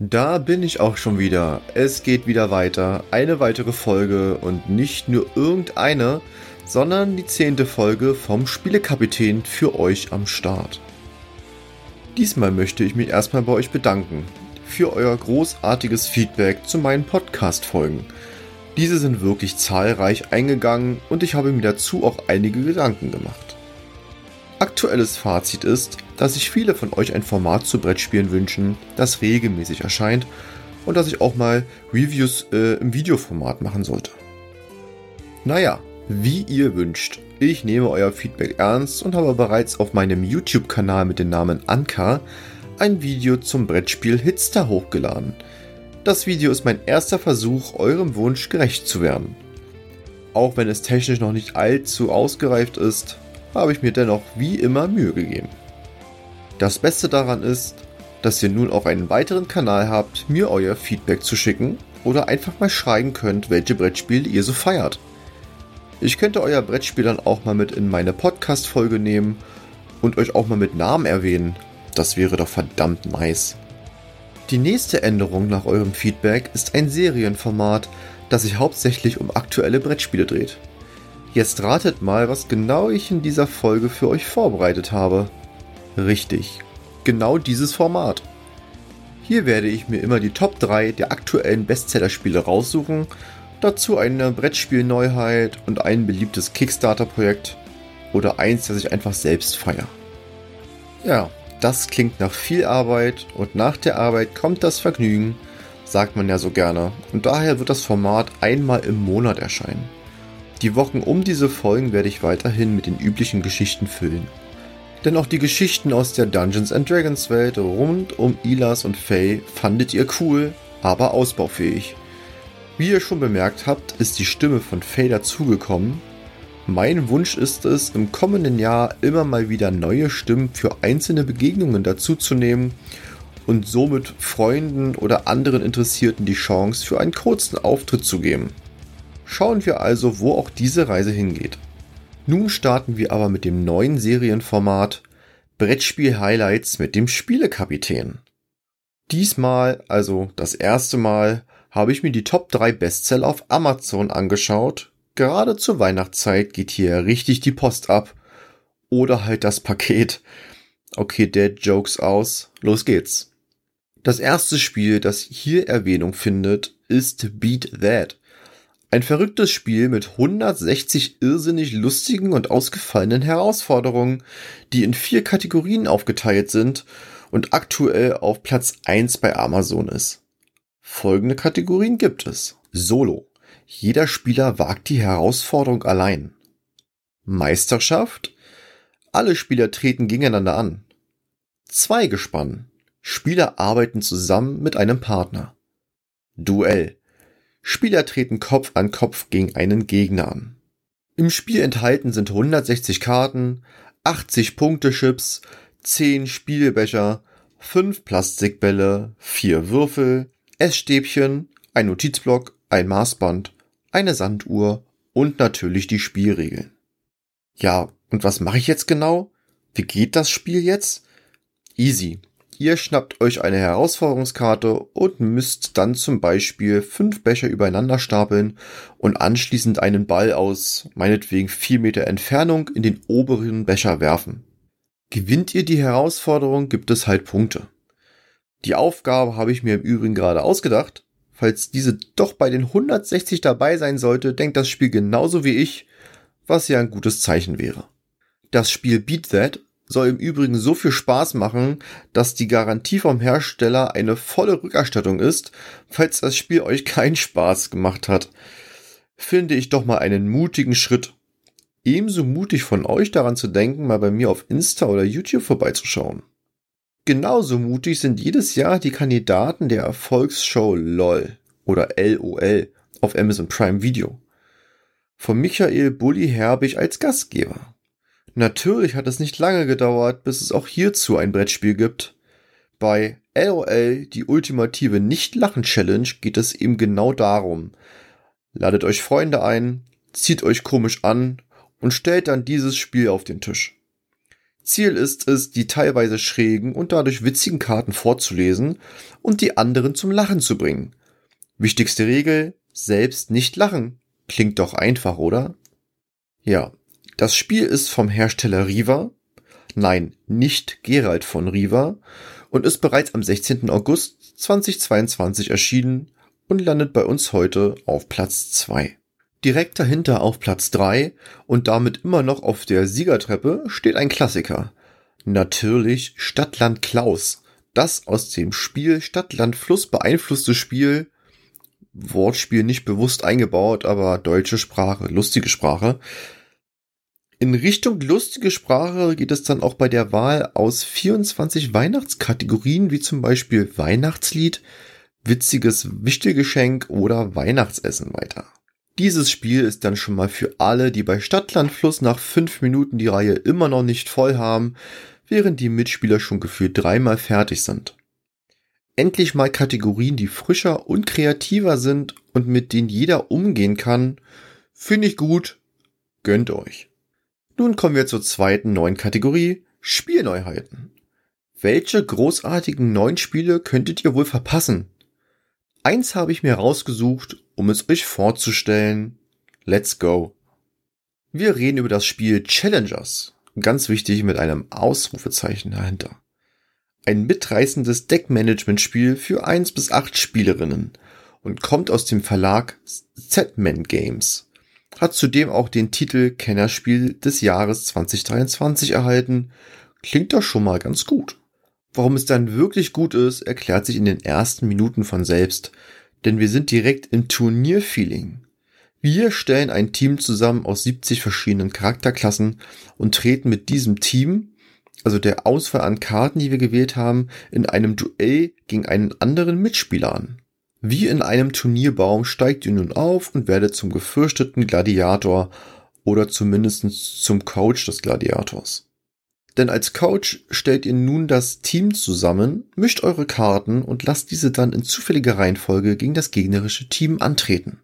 Da bin ich auch schon wieder. Es geht wieder weiter. Eine weitere Folge und nicht nur irgendeine, sondern die zehnte Folge vom Spielekapitän für euch am Start. Diesmal möchte ich mich erstmal bei euch bedanken für euer großartiges Feedback zu meinen Podcast-Folgen. Diese sind wirklich zahlreich eingegangen und ich habe mir dazu auch einige Gedanken gemacht. Aktuelles Fazit ist, dass sich viele von euch ein Format zu Brettspielen wünschen, das regelmäßig erscheint und dass ich auch mal Reviews äh, im Videoformat machen sollte. Naja, wie ihr wünscht. Ich nehme euer Feedback ernst und habe bereits auf meinem YouTube-Kanal mit dem Namen Anka ein Video zum Brettspiel Hitstar hochgeladen. Das Video ist mein erster Versuch, eurem Wunsch gerecht zu werden. Auch wenn es technisch noch nicht allzu ausgereift ist, habe ich mir dennoch wie immer Mühe gegeben. Das Beste daran ist, dass ihr nun auch einen weiteren Kanal habt, mir euer Feedback zu schicken oder einfach mal schreiben könnt, welche Brettspiele ihr so feiert. Ich könnte euer Brettspiel dann auch mal mit in meine Podcast-Folge nehmen und euch auch mal mit Namen erwähnen. Das wäre doch verdammt nice. Die nächste Änderung nach eurem Feedback ist ein Serienformat, das sich hauptsächlich um aktuelle Brettspiele dreht. Jetzt ratet mal, was genau ich in dieser Folge für euch vorbereitet habe. Richtig, genau dieses Format. Hier werde ich mir immer die Top 3 der aktuellen Bestsellerspiele raussuchen, dazu eine Brettspielneuheit und ein beliebtes Kickstarter-Projekt oder eins, das ich einfach selbst feiere. Ja, das klingt nach viel Arbeit und nach der Arbeit kommt das Vergnügen, sagt man ja so gerne, und daher wird das Format einmal im Monat erscheinen. Die Wochen um diese Folgen werde ich weiterhin mit den üblichen Geschichten füllen. Denn auch die Geschichten aus der Dungeons and Dragons Welt rund um Ilas und Faye fandet ihr cool, aber ausbaufähig. Wie ihr schon bemerkt habt, ist die Stimme von Faye dazugekommen. Mein Wunsch ist es, im kommenden Jahr immer mal wieder neue Stimmen für einzelne Begegnungen dazuzunehmen und somit Freunden oder anderen Interessierten die Chance für einen kurzen Auftritt zu geben. Schauen wir also, wo auch diese Reise hingeht. Nun starten wir aber mit dem neuen Serienformat Brettspiel Highlights mit dem Spielekapitän. Diesmal, also das erste Mal, habe ich mir die Top 3 Bestseller auf Amazon angeschaut. Gerade zur Weihnachtszeit geht hier richtig die Post ab. Oder halt das Paket. Okay, Dead Jokes aus. Los geht's. Das erste Spiel, das hier Erwähnung findet, ist Beat That. Ein verrücktes Spiel mit 160 irrsinnig lustigen und ausgefallenen Herausforderungen, die in vier Kategorien aufgeteilt sind und aktuell auf Platz 1 bei Amazon ist. Folgende Kategorien gibt es. Solo. Jeder Spieler wagt die Herausforderung allein. Meisterschaft. Alle Spieler treten gegeneinander an. Zweigespann. Spieler arbeiten zusammen mit einem Partner. Duell. Spieler treten Kopf an Kopf gegen einen Gegner an. Im Spiel enthalten sind 160 Karten, 80 Punktechips, 10 Spielbecher, 5 Plastikbälle, 4 Würfel, Essstäbchen, ein Notizblock, ein Maßband, eine Sanduhr und natürlich die Spielregeln. Ja, und was mache ich jetzt genau? Wie geht das Spiel jetzt? Easy. Ihr schnappt euch eine Herausforderungskarte und müsst dann zum Beispiel fünf Becher übereinander stapeln und anschließend einen Ball aus meinetwegen vier Meter Entfernung in den oberen Becher werfen. Gewinnt ihr die Herausforderung, gibt es halt Punkte. Die Aufgabe habe ich mir im Übrigen gerade ausgedacht. Falls diese doch bei den 160 dabei sein sollte, denkt das Spiel genauso wie ich, was ja ein gutes Zeichen wäre. Das Spiel Beat That soll im Übrigen so viel Spaß machen, dass die Garantie vom Hersteller eine volle Rückerstattung ist, falls das Spiel euch keinen Spaß gemacht hat. Finde ich doch mal einen mutigen Schritt. Ebenso mutig von euch daran zu denken, mal bei mir auf Insta oder YouTube vorbeizuschauen. Genauso mutig sind jedes Jahr die Kandidaten der Erfolgsshow LOL oder LOL auf Amazon Prime Video. Von Michael Bulli Herbig als Gastgeber. Natürlich hat es nicht lange gedauert, bis es auch hierzu ein Brettspiel gibt. Bei LOL, die ultimative Nicht-Lachen-Challenge, geht es eben genau darum. Ladet euch Freunde ein, zieht euch komisch an und stellt dann dieses Spiel auf den Tisch. Ziel ist es, die teilweise schrägen und dadurch witzigen Karten vorzulesen und die anderen zum Lachen zu bringen. Wichtigste Regel, selbst nicht lachen. Klingt doch einfach, oder? Ja, das Spiel ist vom Hersteller Riva. Nein, nicht Gerald von Riva und ist bereits am 16. August 2022 erschienen und landet bei uns heute auf Platz 2. Direkt dahinter auf Platz 3 und damit immer noch auf der Siegertreppe steht ein Klassiker. Natürlich Stadtland Klaus. Das aus dem Spiel Stadtland Fluss beeinflusste Spiel. Wortspiel nicht bewusst eingebaut, aber deutsche Sprache, lustige Sprache. In Richtung lustige Sprache geht es dann auch bei der Wahl aus 24 Weihnachtskategorien, wie zum Beispiel Weihnachtslied, witziges Wichtelgeschenk oder Weihnachtsessen weiter. Dieses Spiel ist dann schon mal für alle, die bei Stadtlandfluss nach fünf Minuten die Reihe immer noch nicht voll haben, während die Mitspieler schon gefühlt dreimal fertig sind. Endlich mal Kategorien, die frischer und kreativer sind und mit denen jeder umgehen kann, finde ich gut, gönnt euch. Nun kommen wir zur zweiten neuen Kategorie, Spielneuheiten. Welche großartigen neuen Spiele könntet ihr wohl verpassen? Eins habe ich mir rausgesucht, um es euch vorzustellen. Let's go. Wir reden über das Spiel Challengers. Ganz wichtig mit einem Ausrufezeichen dahinter. Ein mitreißendes Deckmanagement-Spiel für 1 bis 8 Spielerinnen und kommt aus dem Verlag Z-Man Games. Hat zudem auch den Titel Kennerspiel des Jahres 2023 erhalten. Klingt doch schon mal ganz gut. Warum es dann wirklich gut ist, erklärt sich in den ersten Minuten von selbst, denn wir sind direkt im Turnierfeeling. Wir stellen ein Team zusammen aus 70 verschiedenen Charakterklassen und treten mit diesem Team, also der Auswahl an Karten, die wir gewählt haben, in einem Duell gegen einen anderen Mitspieler an. Wie in einem Turnierbaum steigt ihr nun auf und werdet zum gefürchteten Gladiator oder zumindest zum Coach des Gladiators. Denn als Coach stellt ihr nun das Team zusammen, mischt eure Karten und lasst diese dann in zufälliger Reihenfolge gegen das gegnerische Team antreten.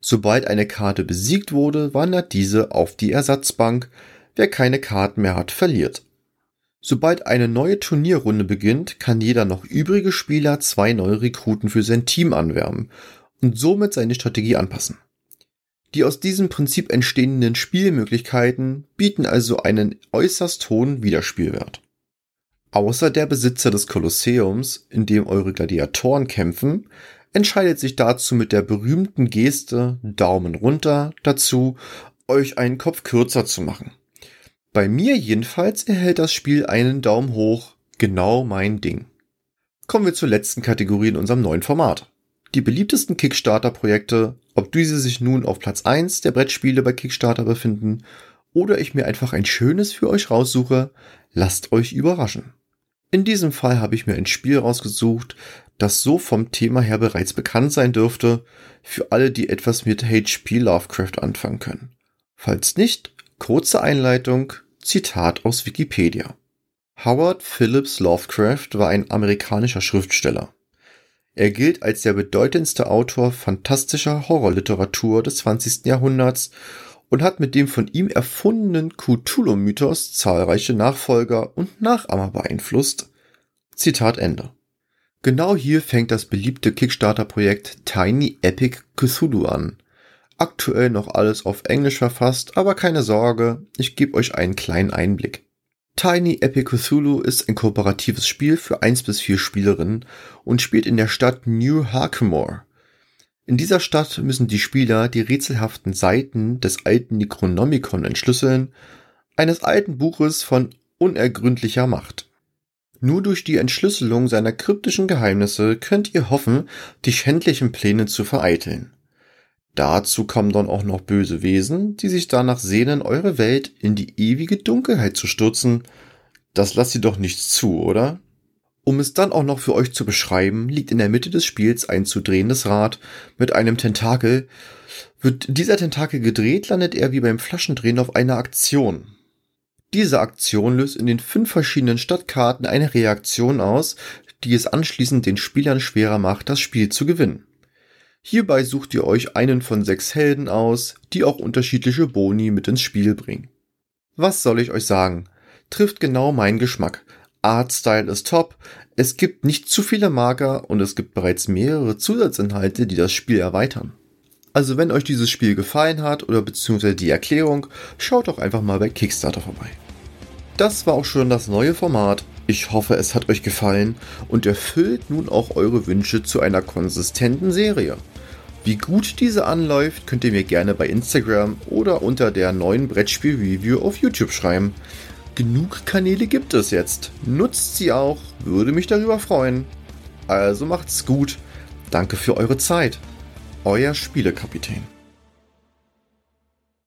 Sobald eine Karte besiegt wurde, wandert diese auf die Ersatzbank. Wer keine Karten mehr hat, verliert. Sobald eine neue Turnierrunde beginnt, kann jeder noch übrige Spieler zwei neue Rekruten für sein Team anwärmen und somit seine Strategie anpassen. Die aus diesem Prinzip entstehenden Spielmöglichkeiten bieten also einen äußerst hohen Wiederspielwert. Außer der Besitzer des Kolosseums, in dem eure Gladiatoren kämpfen, entscheidet sich dazu mit der berühmten Geste Daumen runter dazu, euch einen Kopf kürzer zu machen. Bei mir jedenfalls erhält das Spiel einen Daumen hoch, genau mein Ding. Kommen wir zur letzten Kategorie in unserem neuen Format die beliebtesten Kickstarter-Projekte, ob diese sich nun auf Platz 1 der Brettspiele bei Kickstarter befinden oder ich mir einfach ein schönes für euch raussuche, lasst euch überraschen. In diesem Fall habe ich mir ein Spiel rausgesucht, das so vom Thema her bereits bekannt sein dürfte, für alle, die etwas mit HP Lovecraft anfangen können. Falls nicht, kurze Einleitung, Zitat aus Wikipedia. Howard Phillips Lovecraft war ein amerikanischer Schriftsteller. Er gilt als der bedeutendste Autor fantastischer Horrorliteratur des 20. Jahrhunderts und hat mit dem von ihm erfundenen Cthulhu-Mythos zahlreiche Nachfolger und Nachahmer beeinflusst. Zitat Ende. Genau hier fängt das beliebte Kickstarter-Projekt Tiny Epic Cthulhu an. Aktuell noch alles auf Englisch verfasst, aber keine Sorge, ich gebe euch einen kleinen Einblick. Tiny Epic Cthulhu ist ein kooperatives Spiel für 1 bis 4 Spielerinnen und spielt in der Stadt New Harkemore. In dieser Stadt müssen die Spieler die rätselhaften Seiten des alten Necronomicon entschlüsseln, eines alten Buches von unergründlicher Macht. Nur durch die Entschlüsselung seiner kryptischen Geheimnisse könnt ihr hoffen, die schändlichen Pläne zu vereiteln. Dazu kommen dann auch noch böse Wesen, die sich danach sehnen, eure Welt in die ewige Dunkelheit zu stürzen. Das lasst ihr doch nicht zu, oder? Um es dann auch noch für euch zu beschreiben, liegt in der Mitte des Spiels ein zu drehendes Rad mit einem Tentakel. Wird dieser Tentakel gedreht, landet er wie beim Flaschendrehen auf einer Aktion. Diese Aktion löst in den fünf verschiedenen Stadtkarten eine Reaktion aus, die es anschließend den Spielern schwerer macht, das Spiel zu gewinnen. Hierbei sucht ihr euch einen von sechs Helden aus, die auch unterschiedliche Boni mit ins Spiel bringen. Was soll ich euch sagen? trifft genau meinen Geschmack. Artstyle ist top, es gibt nicht zu viele Marker und es gibt bereits mehrere Zusatzinhalte, die das Spiel erweitern. Also wenn euch dieses Spiel gefallen hat oder beziehungsweise die Erklärung, schaut doch einfach mal bei Kickstarter vorbei. Das war auch schon das neue Format. Ich hoffe, es hat euch gefallen und erfüllt nun auch eure Wünsche zu einer konsistenten Serie. Wie gut diese anläuft, könnt ihr mir gerne bei Instagram oder unter der neuen Brettspiel-Review auf YouTube schreiben. Genug Kanäle gibt es jetzt. Nutzt sie auch, würde mich darüber freuen. Also macht's gut. Danke für eure Zeit. Euer Spielekapitän.